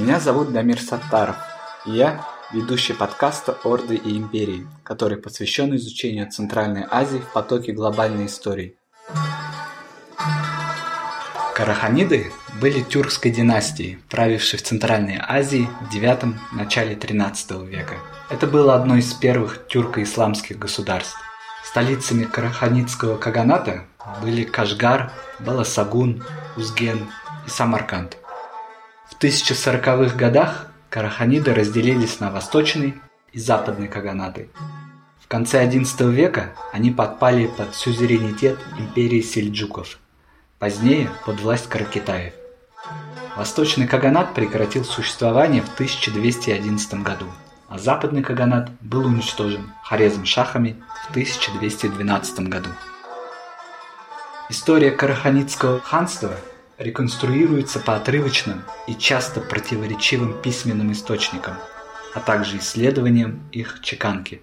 Меня зовут Дамир Саттаров, и я ведущий подкаста «Орды и империи», который посвящен изучению Центральной Азии в потоке глобальной истории. Караханиды были тюркской династией, правившей в Центральной Азии в IX – начале XIII века. Это было одно из первых тюрко-исламских государств. Столицами караханидского каганата были Кашгар, Баласагун, Узген и Самарканд. В 1040-х годах караханиды разделились на восточный и западный каганаты. В конце XI века они подпали под сюзеренитет империи сельджуков, позднее под власть Каракитаев. Восточный каганат прекратил существование в 1211 году, а западный каганат был уничтожен Хорезм шахами в 1212 году. История Караханидского ханства реконструируется по отрывочным и часто противоречивым письменным источникам, а также исследованиям их чеканки.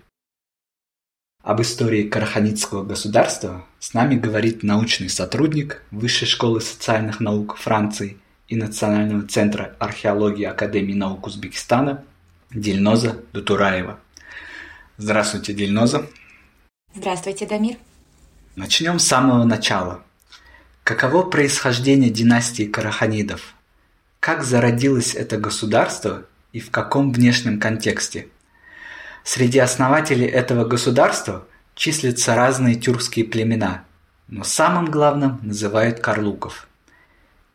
Об истории Караханидского государства с нами говорит научный сотрудник Высшей школы социальных наук Франции и Национального центра археологии Академии наук Узбекистана Дильноза Дутураева. Здравствуйте, Дильноза. Здравствуйте, Дамир. Начнем с самого начала – Каково происхождение династии Караханидов? Как зародилось это государство и в каком внешнем контексте? Среди основателей этого государства числятся разные тюркские племена, но самым главным называют карлуков.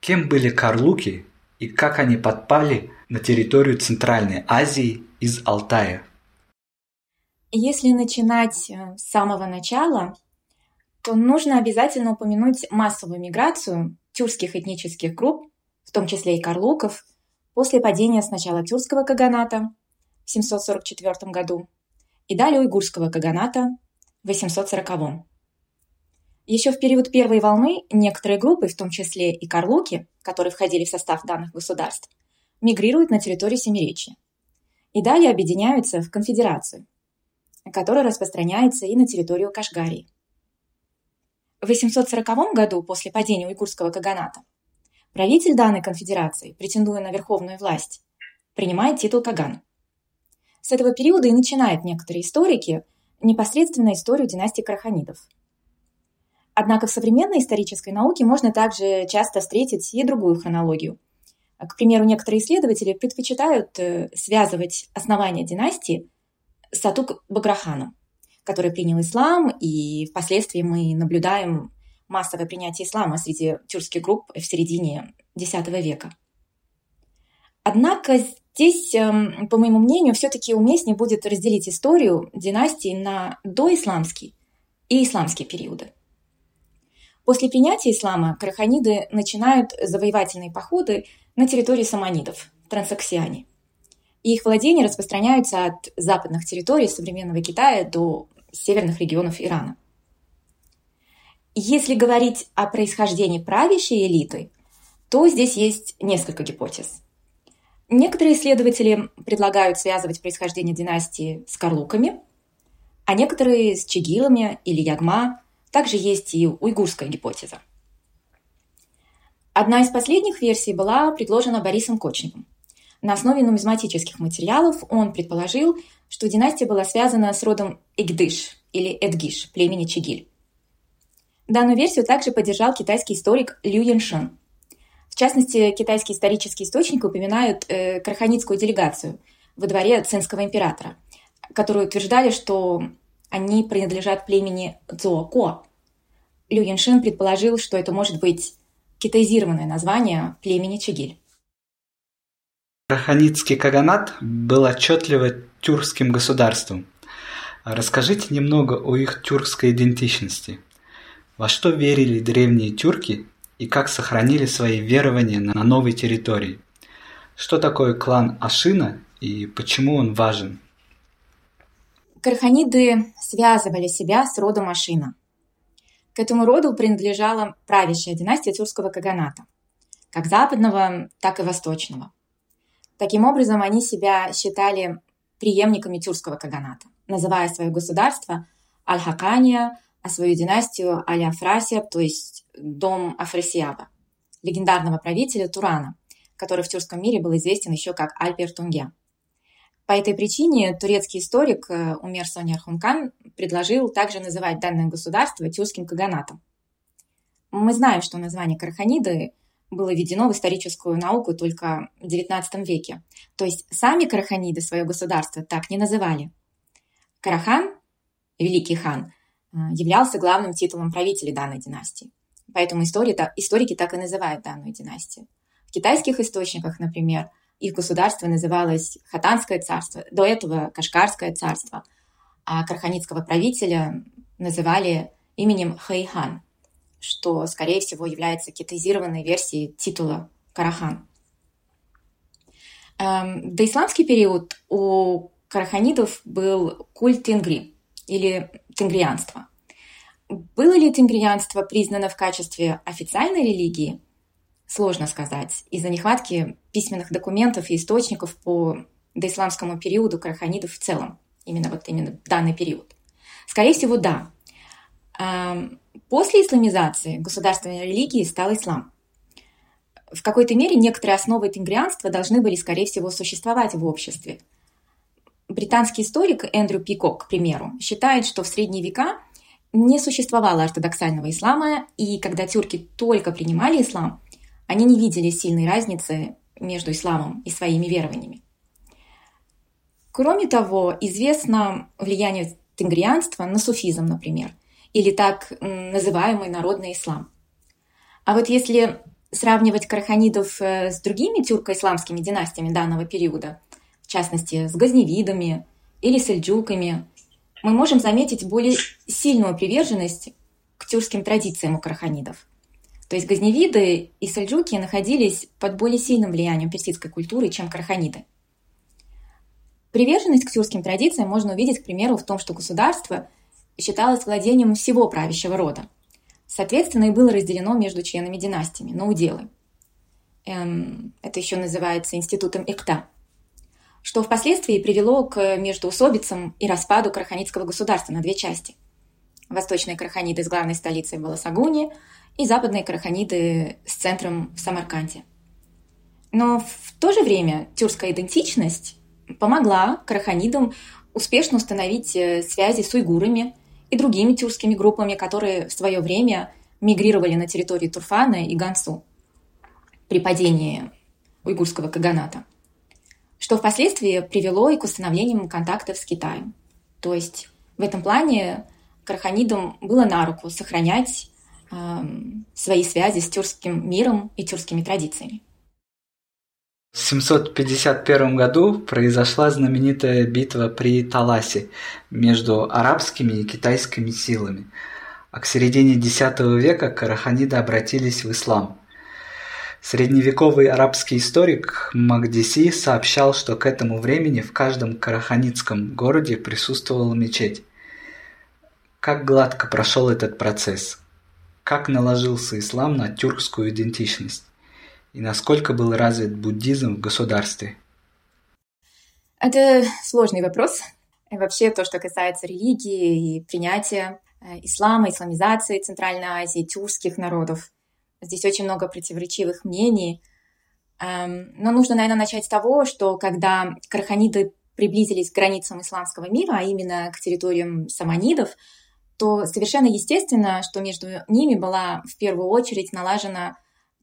Кем были карлуки и как они подпали на территорию Центральной Азии из Алтая? Если начинать э, с самого начала, то нужно обязательно упомянуть массовую миграцию тюркских этнических групп, в том числе и карлуков, после падения сначала тюркского каганата в 744 году и далее уйгурского каганата в 840. Еще в период первой волны некоторые группы, в том числе и карлуки, которые входили в состав данных государств, мигрируют на территорию Семиречья и далее объединяются в конфедерацию, которая распространяется и на территорию Кашгарии. В 840 году, после падения уйгурского каганата, правитель данной конфедерации, претендуя на верховную власть, принимает титул Каган. С этого периода и начинают некоторые историки непосредственно историю династии Караханидов. Однако в современной исторической науке можно также часто встретить и другую хронологию. К примеру, некоторые исследователи предпочитают э, связывать основание династии с Атук Баграханом, который принял ислам, и впоследствии мы наблюдаем массовое принятие ислама среди тюркских групп в середине X века. Однако здесь, эм, по моему мнению, все-таки уместнее будет разделить историю династии на доисламский и исламский периоды. После принятия ислама караханиды начинают завоевательные походы на территории саманидов, Трансаксиане. Их владения распространяются от западных территорий современного Китая до северных регионов Ирана. Если говорить о происхождении правящей элиты, то здесь есть несколько гипотез. Некоторые исследователи предлагают связывать происхождение династии с карлуками, а некоторые с чигилами или ягма. Также есть и уйгурская гипотеза. Одна из последних версий была предложена Борисом Кочневым. На основе нумизматических материалов он предположил, что династия была связана с родом Игдыш или Эдгиш, племени Чигиль. Данную версию также поддержал китайский историк Лю Яншин. В частности, китайские исторические источники упоминают э, карханитскую делегацию во дворе цинского императора, которые утверждали, что они принадлежат племени Цзоко. Лю Яншин предположил, что это может быть китаизированное название племени Чигиль. Раханитский каганат был отчетливо тюркским государством. Расскажите немного о их тюркской идентичности. Во что верили древние тюрки и как сохранили свои верования на новой территории? Что такое клан Ашина и почему он важен? Карханиды связывали себя с родом Ашина. К этому роду принадлежала правящая династия тюркского каганата, как западного, так и восточного – Таким образом, они себя считали преемниками тюркского каганата, называя свое государство Аль-Хакания, а свою династию Аль-Афрасия, то есть дом Афрасиаба, легендарного правителя Турана, который в тюркском мире был известен еще как Альпер Тунге. По этой причине турецкий историк э, Умер Соняр Хункан предложил также называть данное государство тюркским каганатом. Мы знаем, что название Караханиды было введено в историческую науку только в XIX веке. То есть сами караханиды свое государство так не называли. Карахан, великий хан, э, являлся главным титулом правителя данной династии. Поэтому истории, историки так и называют данную династию. В китайских источниках, например, их государство называлось Хатанское царство, до этого Кашкарское царство, а карханитского правителя называли именем Хэйхан, что, скорее всего, является китайзированной версией титула Карахан. Эм, до исламский период у караханидов был культ тенгри или тенгрианство. Было ли тенгрианство признано в качестве официальной религии? Сложно сказать. Из-за нехватки письменных документов и источников по доисламскому периоду караханидов в целом. Именно вот именно данный период. Скорее всего, да. После исламизации государственной религией стал ислам. В какой-то мере некоторые основы тенгрианства должны были, скорее всего, существовать в обществе. Британский историк Эндрю Пикок, к примеру, считает, что в средние века не существовало ортодоксального ислама, и когда тюрки только принимали ислам, они не видели сильной разницы между исламом и своими верованиями. Кроме того, известно влияние тенгрианства на суфизм, например, или так называемый народный ислам. А вот если сравнивать караханидов э, с другими тюрко-исламскими династиями данного периода, в частности, с газневидами или сельджуками, мы можем заметить более сильную приверженность к тюркским традициям у караханидов. То есть газневиды и сельджуки находились под более сильным влиянием персидской культуры, чем караханиды. Приверженность к тюркским традициям можно увидеть, к примеру, в том, что государство считалось владением всего правящего рода. Соответственно, и было разделено между членами династиями на уделы. Эм, это еще называется институтом Икта что впоследствии привело к междоусобицам и распаду Караханидского государства на две части. Восточные Караханиды с главной столицей в Баласагуне и западные Караханиды с центром в Самарканде. Но в то же время тюркская идентичность помогла Караханидам успешно установить э, связи с уйгурами и другими тюркскими группами, которые в свое время мигрировали на территории Турфана и Гансу при падении уйгурского каганата что впоследствии привело и к установлению контактов с Китаем. То есть в этом плане караханидам было на руку сохранять э, свои связи с тюркским миром и тюркскими традициями. В 751 году произошла знаменитая битва при Таласе между арабскими и китайскими силами, а к середине X века караханиды обратились в ислам – Средневековый арабский историк Магдиси сообщал, что к этому времени в каждом караханитском городе присутствовала мечеть. Как гладко прошел этот процесс? Как наложился ислам на тюркскую идентичность? И насколько был развит буддизм в государстве? Это сложный вопрос. И вообще то, что касается религии и принятия э, ислама, исламизации Центральной Азии, тюркских народов – Здесь очень много противоречивых мнений. Эм, но нужно, наверное, начать с того, что когда карханиды приблизились к границам исламского мира, а именно к территориям саманидов, то совершенно естественно, что между ними была в первую очередь налажена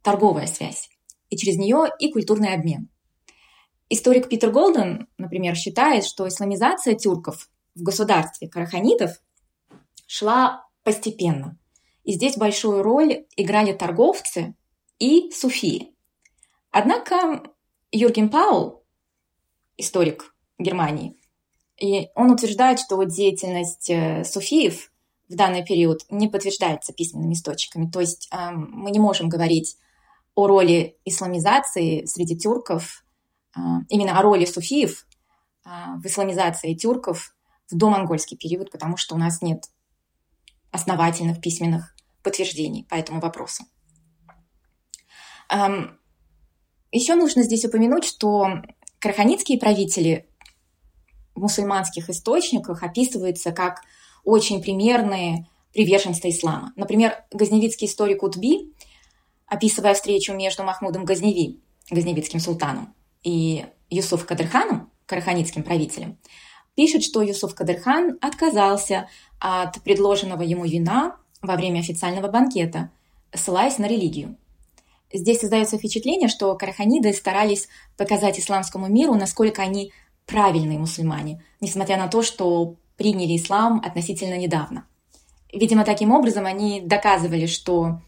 торговая связь, и через нее и культурный обмен. Историк Питер Голден, например, считает, что исламизация тюрков в государстве караханидов шла постепенно – и здесь большую роль играли торговцы и суфии. Однако Юрген Паул, историк Германии, и он утверждает, что деятельность э, суфиев в данный период не подтверждается письменными источниками. То есть э, мы не можем говорить о роли исламизации среди тюрков, э, именно о роли суфиев в исламизации тюрков в домонгольский период, потому что у нас нет основательных письменных подтверждений по этому вопросу. Еще нужно здесь упомянуть, что караханитские правители в мусульманских источниках описываются как очень примерные приверженцы ислама. Например, газневицкий историк Утби, описывая встречу между Махмудом Газневи газневидским султаном, и Юсуф Кадырханом, караханитским правителем, пишет, что Юсуф Кадырхан отказался от предложенного ему вина во время официального банкета, ссылаясь на религию. Здесь создается впечатление, что караханиды старались показать исламскому миру, насколько они правильные мусульмане, несмотря на то, что приняли ислам относительно недавно. Видимо, таким образом они доказывали, что,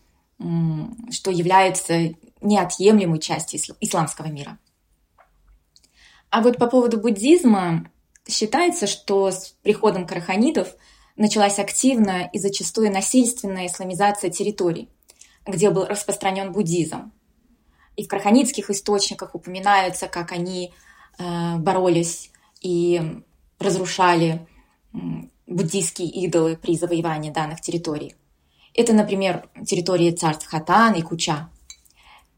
что являются неотъемлемой частью исламского мира. А вот по поводу буддизма считается, что с приходом караханидов началась активная и зачастую насильственная исламизация территорий, где был распространен буддизм. И в караханитских источниках упоминаются, как они э, боролись и разрушали буддийские идолы при завоевании данных территорий. Это, например, территории царств Хатан и Куча.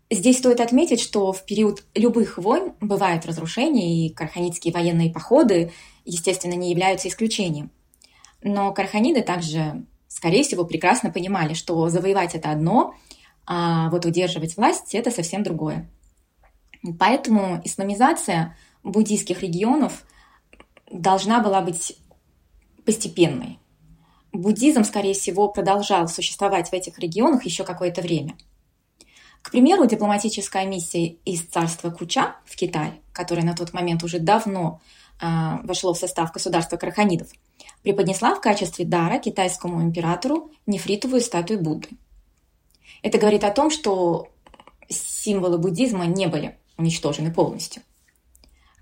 Здесь стоит отметить, что в период любых войн бывают разрушения, и карханитские военные походы, естественно, не являются исключением. Но карханиды также, скорее всего, прекрасно понимали, что завоевать это одно, а вот удерживать власть – это совсем другое. Поэтому исламизация буддийских регионов должна была быть постепенной. Буддизм, скорее всего, продолжал существовать в этих регионах еще какое-то время. К примеру, дипломатическая миссия из царства Куча в Китай, которое на тот момент уже давно э, вошло в состав государства Караханидов, преподнесла в качестве дара китайскому императору нефритовую статую Будды. Это говорит о том, что символы буддизма не были уничтожены полностью.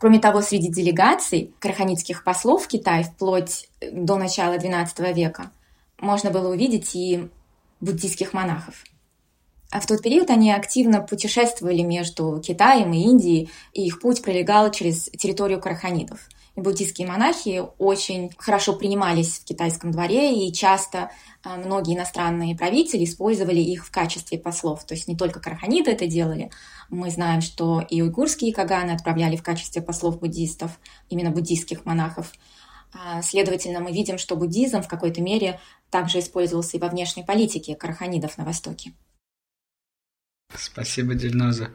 Кроме того, среди делегаций караханитских послов в Китай вплоть до начала XII века можно было увидеть и буддийских монахов. А в тот период они активно путешествовали между Китаем и Индией, и их путь пролегал через территорию караханидов. И буддийские монахи очень хорошо принимались в китайском дворе, и часто а, многие иностранные правители использовали их в качестве послов. То есть не только караханиды это делали. Мы знаем, что и уйгурские каганы отправляли в качестве послов буддистов, именно буддийских монахов. А, следовательно, мы видим, что буддизм в какой-то мере также использовался и во внешней политике караханидов на Востоке. Спасибо, Дильноза.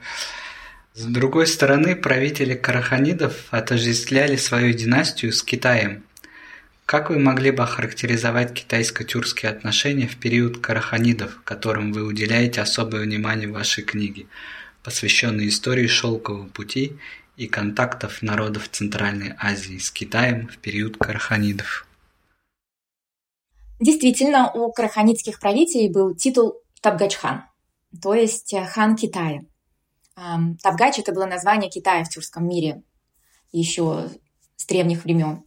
С другой стороны, правители караханидов отождествляли свою династию с Китаем – как вы могли бы охарактеризовать китайско-тюркские отношения в период караханидов, которым вы уделяете особое внимание в вашей книге, посвященной истории Шелкового пути и контактов народов Центральной Азии с Китаем в период караханидов? Действительно, у караханидских правителей был титул Табгачхан, то есть э, хан Китая. Табгач – это было название Китая в тюркском мире еще с древних времен.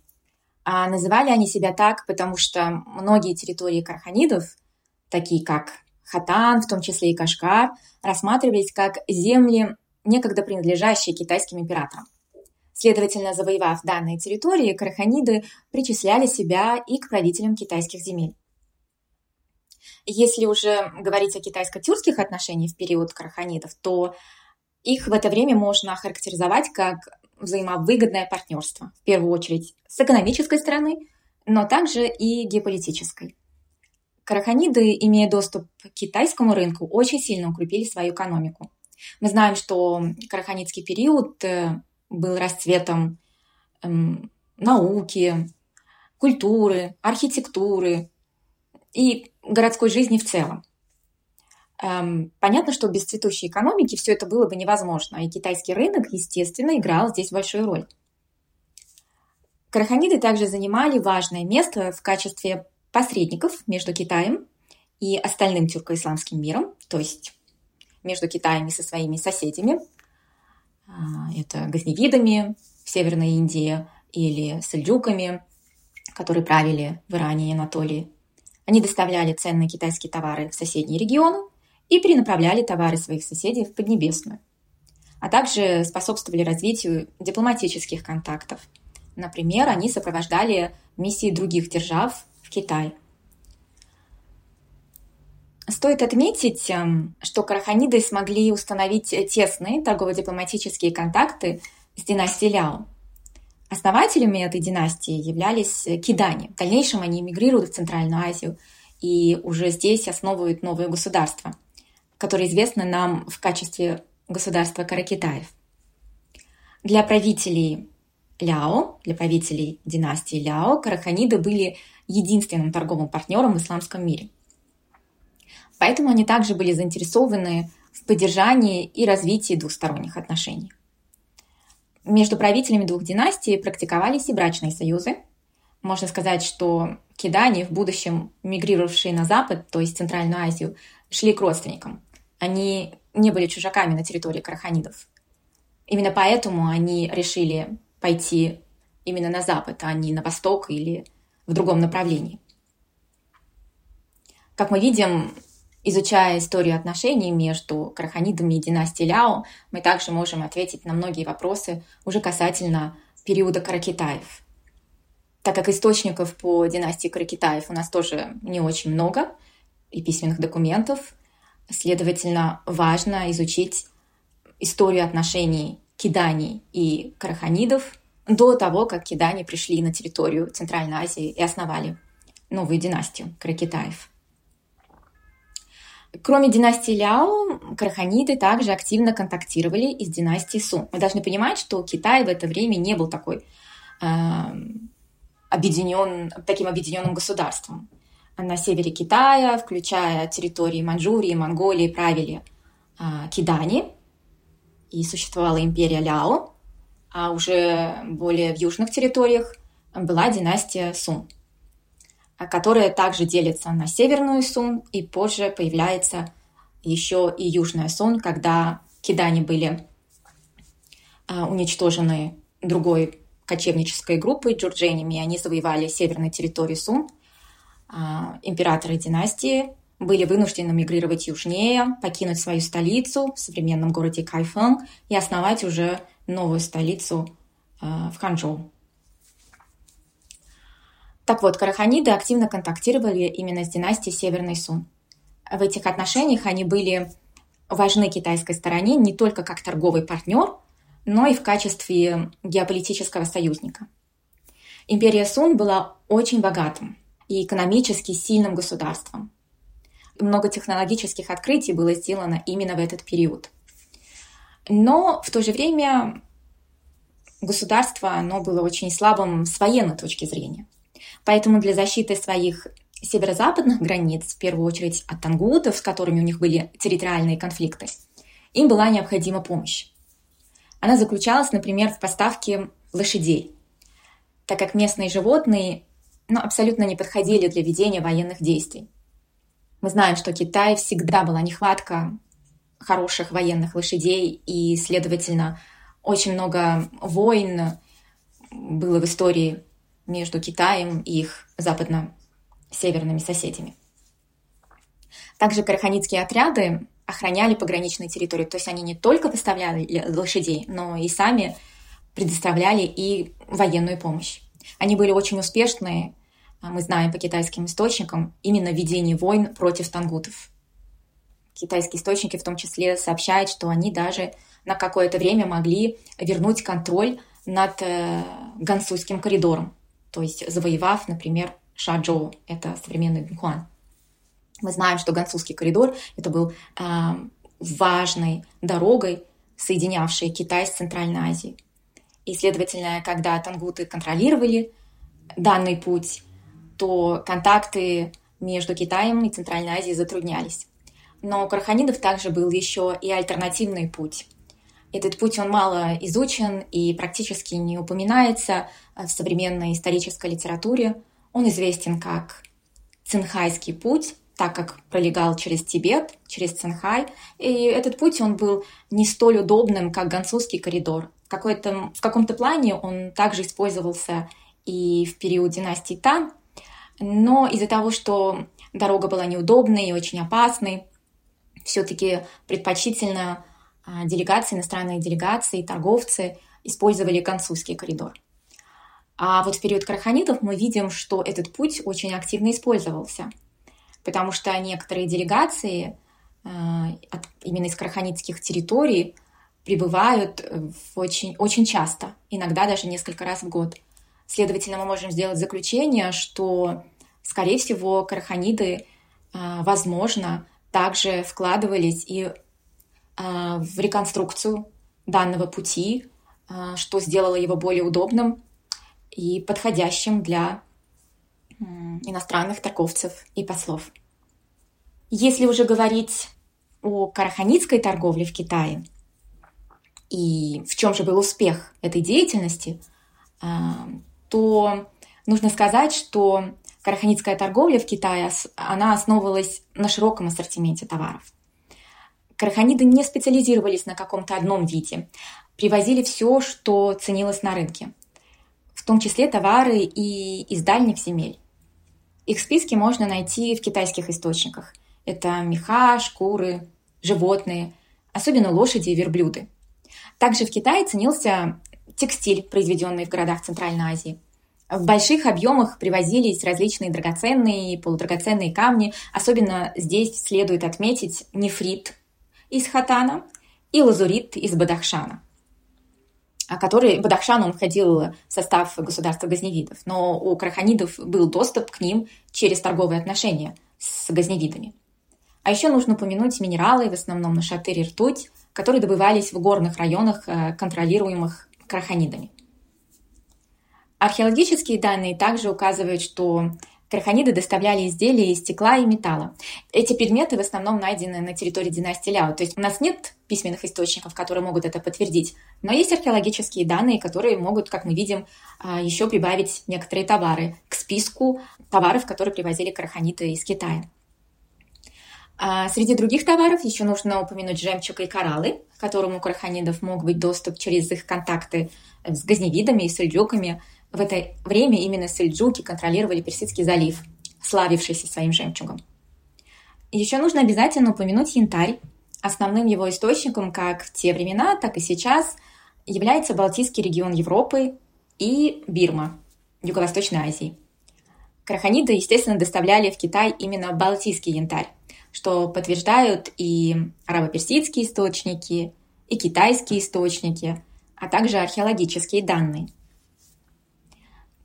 А называли они себя так, потому что многие территории карханидов, такие как Хатан, в том числе и Кашкар, рассматривались как земли, некогда принадлежащие китайским императорам. Следовательно, завоевав данные территории, караханиды причисляли себя и к правителям китайских земель. Если уже говорить о китайско-тюркских отношениях в период караханидов, то их в это время можно охарактеризовать как взаимовыгодное партнерство, в первую очередь с экономической стороны, но также и геополитической. Караханиды, имея доступ к китайскому рынку, очень сильно укрепили свою экономику. Мы знаем, что караханидский период э, был расцветом эм, науки, культуры, архитектуры и городской жизни в целом. Эм, понятно, что без цветущей экономики все это было бы невозможно, и китайский рынок, естественно, играл здесь большую роль. Караханиды также занимали важное место в качестве посредников между Китаем и остальным тюрко-исламским миром, то есть между Китаем и со своими соседями. А, это газневидами в Северной Индии или сельджуками, которые правили в Иране и Анатолии. Они доставляли ценные китайские товары в соседние регионы, и перенаправляли товары своих соседей в Поднебесную, а также способствовали развитию дипломатических контактов. Например, они сопровождали миссии других держав Китай. Стоит отметить, эм, что караханиды смогли установить тесные торгово-дипломатические контакты с династией Ляо. Основателями этой династии являлись кидане. В дальнейшем они эмигрируют в Центральную Азию и уже здесь основывают новое государство – которые известны нам в качестве государства Каракитаев. Для правителей Ляо, для правителей династии Ляо, караханиды были единственным торговым партнером в исламском мире. Поэтому они также были заинтересованы в поддержании и развитии двусторонних отношений. Между правителями двух династий практиковались и брачные союзы. Можно сказать, что кидане, в будущем мигрировавшие на Запад, то есть Центральную Азию, шли к родственникам. Они не были чужаками на территории караханидов. Именно поэтому они решили пойти именно на запад, а не на восток или в другом направлении. Как мы видим, изучая историю отношений между караханидами и династией Ляо, мы также можем ответить на многие вопросы уже касательно периода Каракитаев. Так как источников по династии Каракитаев у нас тоже не очень много, и письменных документов, следовательно, важно изучить историю отношений киданий и караханидов до того, как кидане пришли на территорию Центральной Азии и основали новую династию Каракитаев. Кроме династии Ляо, караханиды также активно контактировали и с династией Сун. Мы должны понимать, что Китай в это время не был такой э, объединен, таким объединенным государством. На севере Китая, включая территории Манчжурии, Монголии, правили э, кидани, и существовала империя Ляо, а уже более в южных территориях была династия Сун, которая также делится на северную Сун, и позже появляется еще и южная Сун, когда кидане были а, уничтожены другой кочевнической группой джурдженями, и они завоевали северные территории Сун. А, императоры династии были вынуждены мигрировать южнее, покинуть свою столицу в современном городе Кайфэн и основать уже новую столицу э, в Ханчжоу. Так вот, караханиды активно контактировали именно с династией Северный Сун. В этих отношениях они были важны китайской стороне не только как торговый партнер, но и в качестве геополитического союзника. Империя Сун была очень богатым и экономически сильным государством – много технологических открытий было сделано именно в этот период. Но в то же время государство оно было очень слабым с военной точки зрения. Поэтому для защиты своих северо-западных границ, в первую очередь от тангутов, с которыми у них были территориальные конфликты, им была необходима помощь. Она заключалась, например, в поставке лошадей, так как местные животные ну, абсолютно не подходили для ведения военных действий. Мы знаем, что Китай всегда была нехватка хороших военных лошадей, и, следовательно, очень много войн было в истории между Китаем и их западно-северными соседями. Также караханитские отряды охраняли пограничные территории, то есть они не только поставляли лошадей, но и сами предоставляли и военную помощь. Они были очень успешные а мы знаем по китайским источникам, именно ведение войн против тангутов. Китайские источники в том числе сообщают, что они даже на какое-то время могли вернуть контроль над э, Гансуйским коридором, то есть завоевав, например, Шаджоу, это современный Бинхуан. Мы знаем, что Гансуйский коридор это был э, важной дорогой, соединявшей Китай с Центральной Азией. И, следовательно, когда тангуты контролировали данный путь, то контакты между Китаем и Центральной Азией затруднялись. Но у Карханидов также был еще и альтернативный путь. Этот путь, он мало изучен и практически не упоминается в современной исторической литературе. Он известен как Цинхайский путь, так как пролегал через Тибет, через Цинхай. И этот путь, он был не столь удобным, как Гансузский коридор. В, в каком-то плане он также использовался и в период династии Тан, но из-за того, что дорога была неудобной и очень опасной, все-таки предпочтительно а, делегации, иностранные делегации, торговцы использовали Гансуйский коридор. А вот в период караханитов мы видим, что этот путь очень активно использовался, потому что некоторые делегации а, именно из караханитских территорий прибывают очень, очень часто, иногда даже несколько раз в год – Следовательно, мы можем сделать заключение, что, скорее всего, караханиды, а, возможно, также вкладывались и в реконструкцию данного пути, что сделало его более удобным и подходящим для иностранных торговцев и послов. Если уже говорить о караханитской торговле в Китае и в чем же был успех этой деятельности, то нужно сказать, что караханитская торговля в Китае, она основывалась на широком ассортименте товаров. Караханиды не специализировались на каком-то одном виде, привозили все, что ценилось на рынке, в том числе товары и из дальних земель. Их списки можно найти в китайских источниках. Это меха, шкуры, животные, особенно лошади и верблюды. Также в Китае ценился текстиль, произведенный в городах Центральной Азии. В больших объемах привозились различные драгоценные и полудрагоценные камни. Особенно здесь следует отметить нефрит из Хатана и лазурит из Бадахшана который Бадахшан, он входил в состав государства газневидов, но у краханидов был доступ к ним через торговые отношения с газневидами. А еще нужно упомянуть минералы, в основном на шатыре ртуть, которые добывались в горных районах, э, контролируемых краханидами. Археологические данные также указывают, что Карханиды доставляли изделия из стекла и металла. Эти предметы в основном найдены на территории династии Ляо. То есть у нас нет письменных источников, которые могут это подтвердить. Но есть археологические данные, которые могут, как мы видим, а, еще прибавить некоторые товары к списку товаров, которые привозили карханиты из Китая. А среди других товаров еще нужно упомянуть жемчуг и кораллы, к которым у карханидов мог быть доступ через их контакты с газневидами и сельджуками – в это время именно сельджуки контролировали Персидский залив, славившийся своим жемчугом. Еще нужно обязательно упомянуть янтарь. Основным его источником как в те времена, так и сейчас является Балтийский регион Европы и Бирма, Юго-Восточной Азии. Краханиды, естественно, доставляли в Китай именно балтийский янтарь, что подтверждают и арабо-персидские источники, и китайские источники, а также археологические данные –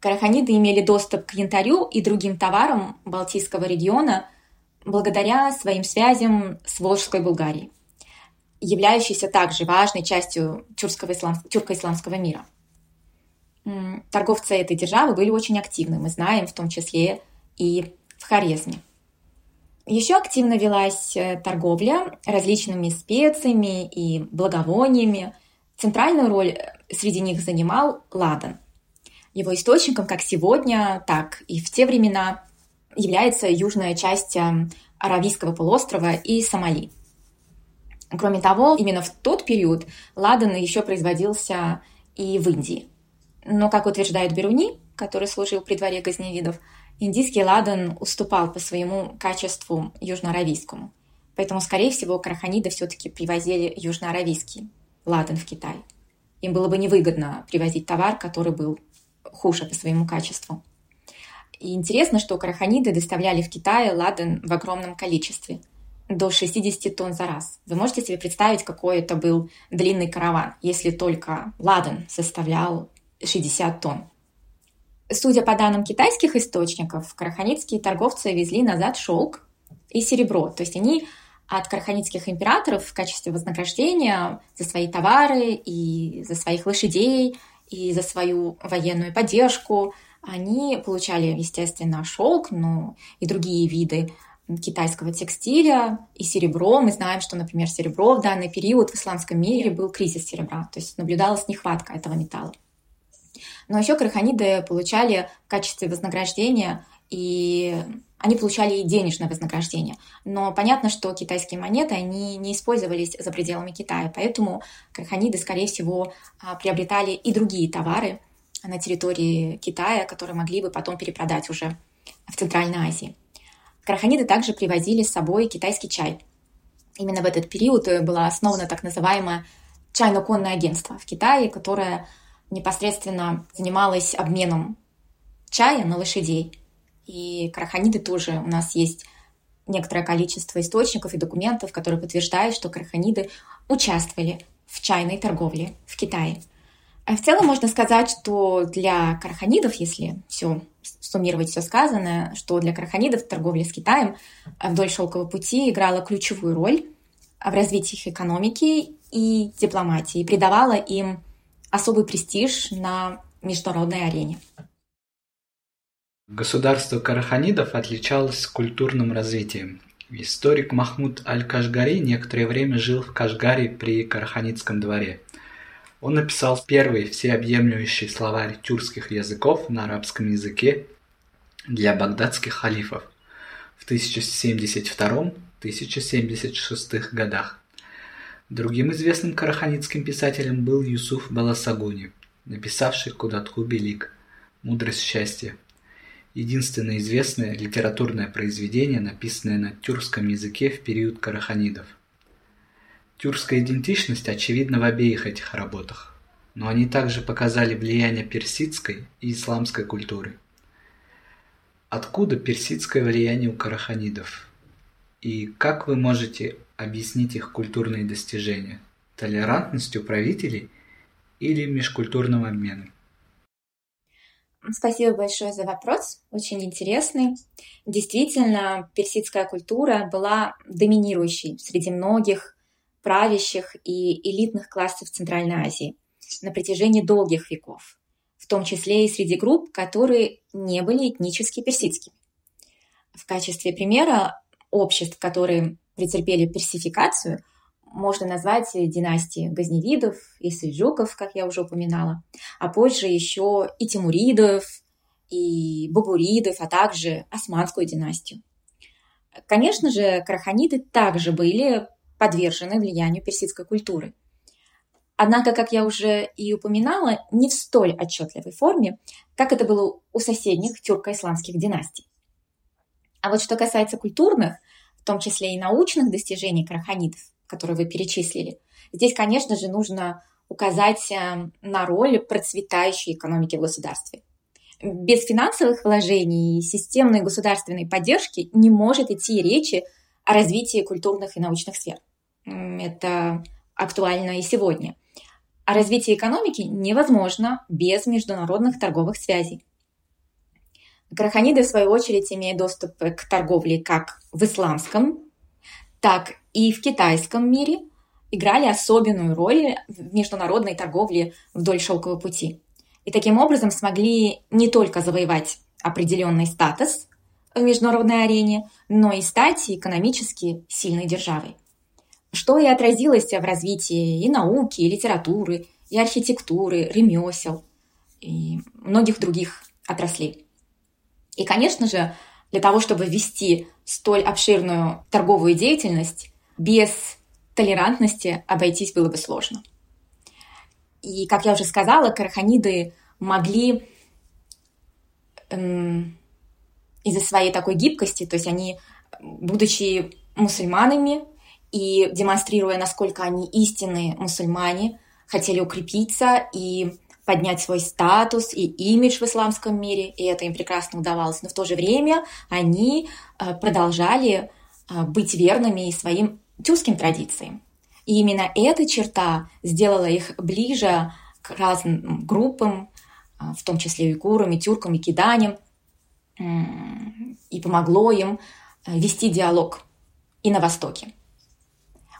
Караханиды имели доступ к янтарю и другим товарам Балтийского региона благодаря своим связям с Волжской Булгарией, являющейся также важной частью тюрко-исламского мира. Торговцы этой державы были очень активны, мы знаем, в том числе и в Хорезме. Еще активно велась э, торговля различными специями и благовониями. Центральную роль э, среди них занимал ладан. Его источником как сегодня, так и в те времена является южная часть эм, Аравийского полуострова и Сомали. Кроме того, именно в тот период ладан еще производился и в Индии. Но, как утверждает Беруни, который служил при дворе газневидов, индийский ладан уступал по своему качеству южноаравийскому. Поэтому, скорее всего, караханиды все-таки привозили южноаравийский ладан в Китай. Им было бы невыгодно привозить товар, который был хуже по своему качеству. И интересно, что караханиды доставляли в Китай ладан в огромном количестве, до 60 тонн за раз. Вы можете себе представить, какой это был длинный караван, если только ладан составлял 60 тонн. Судя по данным китайских источников, караханитские торговцы везли назад шелк и серебро. То есть они от караханитских императоров в качестве вознаграждения за свои товары и за своих лошадей и за свою военную поддержку. Они получали, естественно, шелк, но и другие виды китайского текстиля и серебро. Мы знаем, что, например, серебро в данный период в исламском мире был кризис серебра, то есть наблюдалась нехватка этого металла. Но еще краханиды получали в качестве вознаграждения и они получали и денежное вознаграждение. Но понятно, что китайские монеты, они не использовались за пределами Китая, поэтому краханиды, скорее всего, а, приобретали и другие товары на территории Китая, которые могли бы потом перепродать уже в Центральной Азии. Краханиды также привозили с собой китайский чай. Именно в этот период было основано так называемое чайно-конное агентство в Китае, которое непосредственно занималось обменом чая на лошадей – и караханиды тоже у нас есть некоторое количество источников и документов, которые подтверждают, что караханиды участвовали в чайной торговле в Китае. А в целом можно сказать, что для караханидов, если все суммировать все сказанное, что для караханидов торговля с Китаем вдоль шелкового пути играла ключевую роль в развитии их экономики и дипломатии, придавала им особый престиж на международной арене. Государство караханидов отличалось культурным развитием. Историк Махмуд Аль-Кашгари некоторое время жил в Кашгаре при Караханидском дворе. Он написал первый всеобъемлющий словарь тюркских языков на арабском языке для багдадских халифов в 1072-1076 годах. Другим известным караханидским писателем был Юсуф Баласагуни, написавший Кудатку Белик «Мудрость счастья», единственное известное литературное произведение, написанное на тюркском языке в период караханидов. Тюркская идентичность очевидна в обеих этих работах, но они также показали влияние персидской и исламской культуры. Откуда персидское влияние у караханидов? И как вы можете объяснить их культурные достижения? Толерантностью правителей или межкультурным обменом? Спасибо большое за вопрос, очень интересный. Действительно, персидская культура была доминирующей среди многих правящих и элитных классов Центральной Азии на протяжении долгих веков, в том числе и среди групп, которые не были этнически персидскими. В качестве примера обществ, которые претерпели персификацию – можно назвать династии Газневидов и Сельджуков, как я уже упоминала, а позже еще и Тимуридов, и Бабуридов, а также Османскую династию. Конечно же, караханиды также были подвержены влиянию персидской культуры. Однако, как я уже и упоминала, не в столь отчетливой форме, как это было у соседних тюрко-исламских династий. А вот что касается культурных, в том числе и научных достижений караханидов, которые вы перечислили. Здесь, конечно же, нужно указать э, на роль процветающей экономики в государстве. Без финансовых вложений и системной государственной поддержки не может идти речи о развитии культурных и научных сфер. Это актуально и сегодня. А развитие экономики невозможно без международных торговых связей. Краханиды, в свою очередь, имеют доступ к торговле как в исламском, так и в китайском мире играли особенную роль в международной торговле вдоль шелкового пути. И таким образом смогли не только завоевать определенный статус в международной арене, но и стать экономически сильной державой. Что и отразилось в развитии и науки, и литературы, и архитектуры, ремесел и многих других отраслей. И, конечно же, для того, чтобы вести столь обширную торговую деятельность, без толерантности обойтись было бы сложно. И, как я уже сказала, караханиды могли эм, из-за своей такой гибкости, то есть они, будучи мусульманами и демонстрируя, насколько они истинные мусульмане, хотели укрепиться и поднять свой статус и имидж в исламском мире, и это им прекрасно удавалось. Но в то же время они э, продолжали э, быть верными своим тюркским традициям. И именно эта черта сделала их ближе к разным группам, а, в том числе уйгурам, и киданям, и помогло им вести диалог и на Востоке.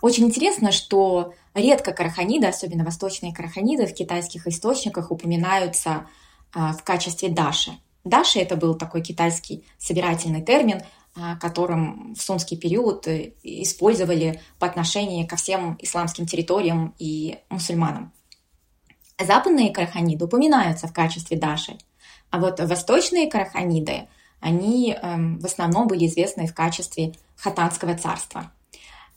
Очень интересно, что редко караханиды, особенно восточные караханиды, в китайских источниках упоминаются а, в качестве даши. Даши – это был такой китайский собирательный термин, а, которым в сунский период э, использовали по отношению ко всем исламским территориям и мусульманам. Западные караханиды упоминаются в качестве даши, а вот восточные караханиды, они эм, в основном были известны в качестве хатанского царства.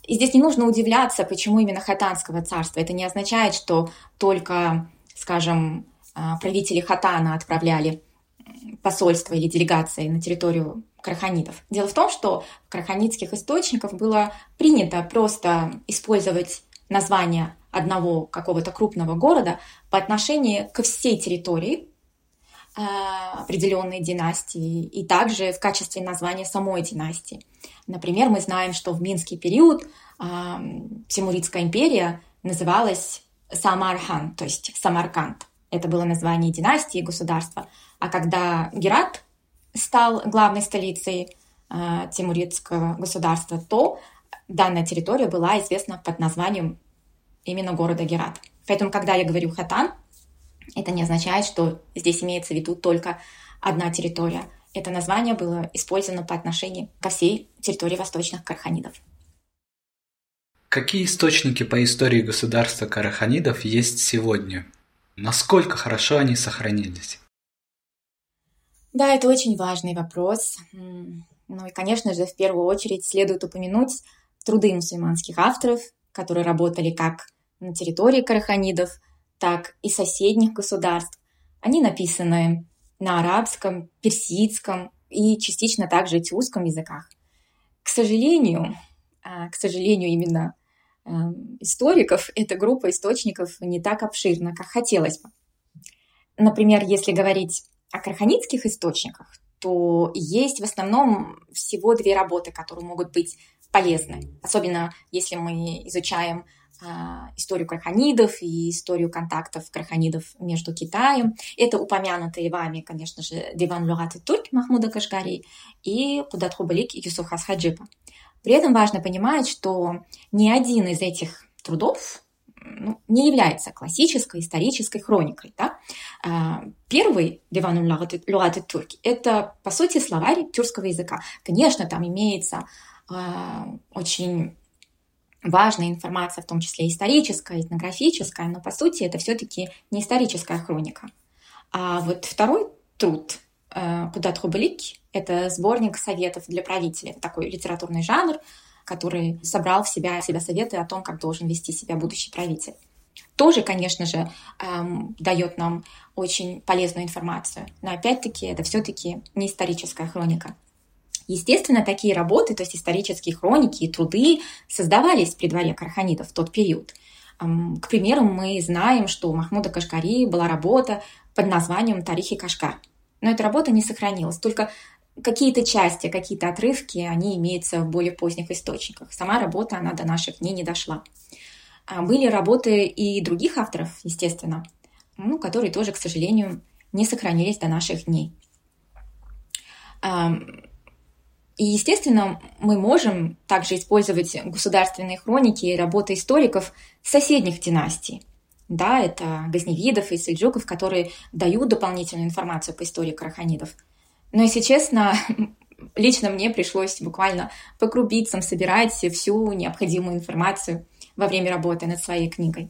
И здесь не нужно удивляться, почему именно хатанского царства. Это не означает, что только, скажем, а, правители хатана отправляли посольства или делегации на территорию краханитов. Дело в том, что в краханитских источниках было принято просто использовать название одного какого-то крупного города по отношению ко всей территории определенной династии и также в качестве названия самой династии. Например, мы знаем, что в Минский период э, Тимуридская империя называлась Самархан, то есть Самарканд. Это было название династии государства. А когда Герат стал главной столицей э, тимуридского государства, то данная территория была известна под названием именно города Герат. Поэтому, когда я говорю хатан, это не означает, что здесь имеется в виду только одна территория. Это название было использовано по отношению ко всей территории восточных карханидов. Какие источники по истории государства караханидов есть сегодня? Насколько хорошо они сохранились? Да, это очень важный вопрос. Ну и, конечно же, в первую очередь следует упомянуть труды мусульманских авторов, которые работали как на территории караханидов, так и соседних государств. Они написаны на арабском, персидском и частично также тюркском языках. К сожалению, а, к сожалению, именно эм, историков эта группа источников не так обширна, как хотелось бы. Например, если говорить о карханитских источниках, то есть в основном всего две работы, которые могут быть полезны. Особенно если мы изучаем а, историю краханидов и историю контактов краханидов между Китаем. Это упомянутые вами, конечно же, Диван Лурат и Турк Махмуда Кашгари и Кудатхубалик Юсуф Хасхаджипа. При этом важно понимать, что ни один из этих трудов ну, не является классической исторической хроникой. Да? А, первый Диван Лурат и Турк – это, по сути, словарь тюркского языка. Конечно, там имеется а, очень важная информация, в том числе историческая, этнографическая, но по сути это все-таки не историческая хроника. А вот второй труд «Куда Трубелик» — это сборник советов для правителей. Это такой литературный жанр, который собрал в себя, в себя советы о том, как должен вести себя будущий правитель. Тоже, конечно же, эм, дает нам очень полезную информацию. Но опять-таки это все-таки не историческая хроника. Естественно, такие работы, то есть исторические хроники и труды создавались при дворе Карханидов в тот период. К примеру, мы знаем, что у Махмуда Кашкари была работа под названием «Тарихи Кашкар». Но эта работа не сохранилась. Только какие-то части, какие-то отрывки, они имеются в более поздних источниках. Сама работа, она до наших дней не дошла. А были работы и других авторов, естественно, ну, которые тоже, к сожалению, не сохранились до наших дней. И, естественно, мы можем также использовать государственные хроники и работы историков соседних династий. Да, это Газневидов и Сельджуков, которые дают дополнительную информацию по истории караханидов. Но, если честно, лично мне пришлось буквально по крупицам собирать всю необходимую информацию во время работы над своей книгой.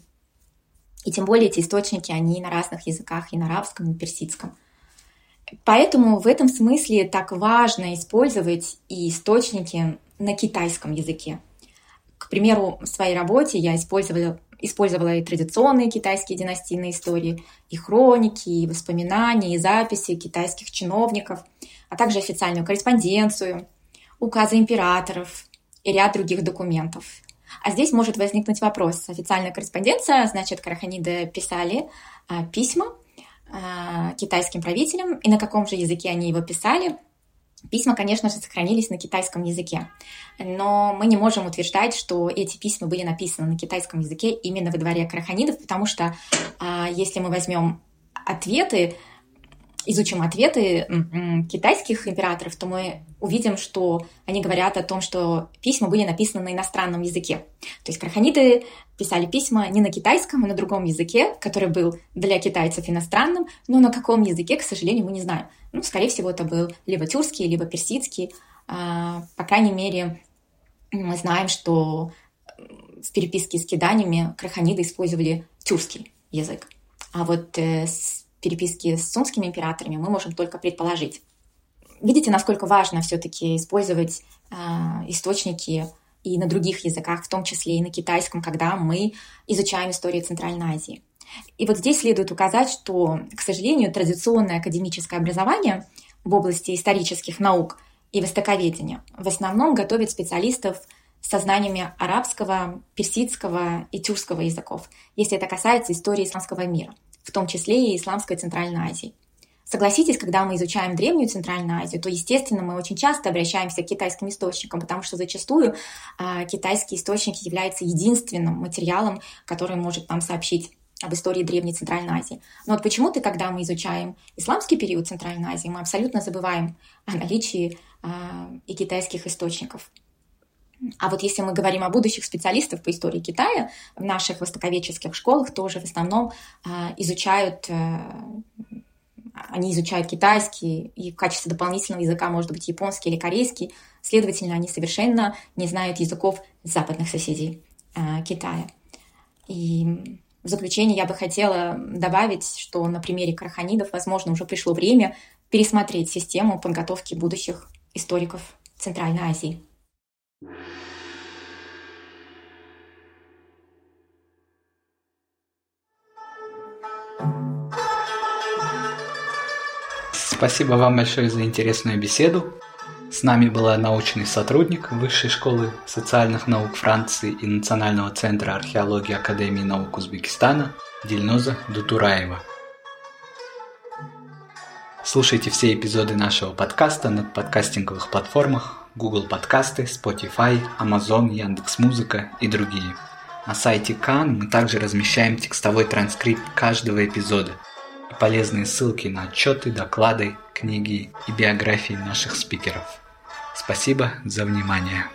И тем более эти источники, они на разных языках, и на арабском, и на персидском – Поэтому в этом смысле так важно использовать и источники на китайском языке. К примеру, в своей работе я использовала, использовала и традиционные китайские династийные истории, и хроники, и воспоминания, и записи китайских чиновников, а также официальную корреспонденцию, указы императоров и ряд других документов. А здесь может возникнуть вопрос. Официальная корреспонденция, значит, караханиды писали а, письма, китайским правителям, и на каком же языке они его писали. Письма, конечно же, сохранились на китайском языке, но мы не можем утверждать, что эти письма были написаны на китайском языке именно во дворе Караханидов, потому что а, если мы возьмем ответы изучим ответы китайских императоров, то мы увидим, что они говорят о том, что письма были написаны на иностранном языке. То есть краханиты писали письма не на китайском, а на другом языке, который был для китайцев иностранным, но на каком языке, к сожалению, мы не знаем. Ну, скорее всего, это был либо тюркский, либо персидский. А, по крайней мере, мы знаем, что в переписке с киданиями краханиды использовали тюркский язык. А вот э, переписки с сунскими императорами мы можем только предположить. Видите, насколько важно все-таки использовать э, источники и на других языках, в том числе и на китайском, когда мы изучаем историю Центральной Азии. И вот здесь следует указать, что, к сожалению, традиционное академическое образование в области исторических наук и востоковедения в основном готовит специалистов со знаниями арабского, персидского и тюркского языков, если это касается истории исламского мира – в том числе и Исламской Центральной Азии. Согласитесь, когда мы изучаем Древнюю Центральную Азию, то, естественно, мы очень часто обращаемся к китайским источникам, потому что зачастую э, китайские источники являются единственным материалом, который может нам сообщить об истории Древней Центральной Азии. Но вот почему-то, когда мы изучаем исламский период Центральной Азии, мы абсолютно забываем о наличии э, и китайских источников. А вот если мы говорим о будущих специалистах по истории Китая, в наших востоковедческих школах тоже в основном а, изучают э, они изучают китайский, и в качестве дополнительного языка может быть японский или корейский. Следовательно, они совершенно не знают языков западных соседей э, Китая. И в заключение я бы хотела добавить, что на примере караханидов, возможно, уже пришло время пересмотреть систему подготовки будущих историков Центральной Азии. Спасибо вам большое за интересную беседу. С нами была научный сотрудник Высшей школы социальных наук Франции и Национального центра археологии Академии наук Узбекистана Дильноза Дутураева. Слушайте все эпизоды нашего подкаста на подкастинговых платформах Google Подкасты, Spotify, Amazon, Яндекс.Музыка и другие. На сайте Кан мы также размещаем текстовой транскрипт каждого эпизода – полезные ссылки на отчеты, доклады, книги и биографии наших спикеров. Спасибо за внимание.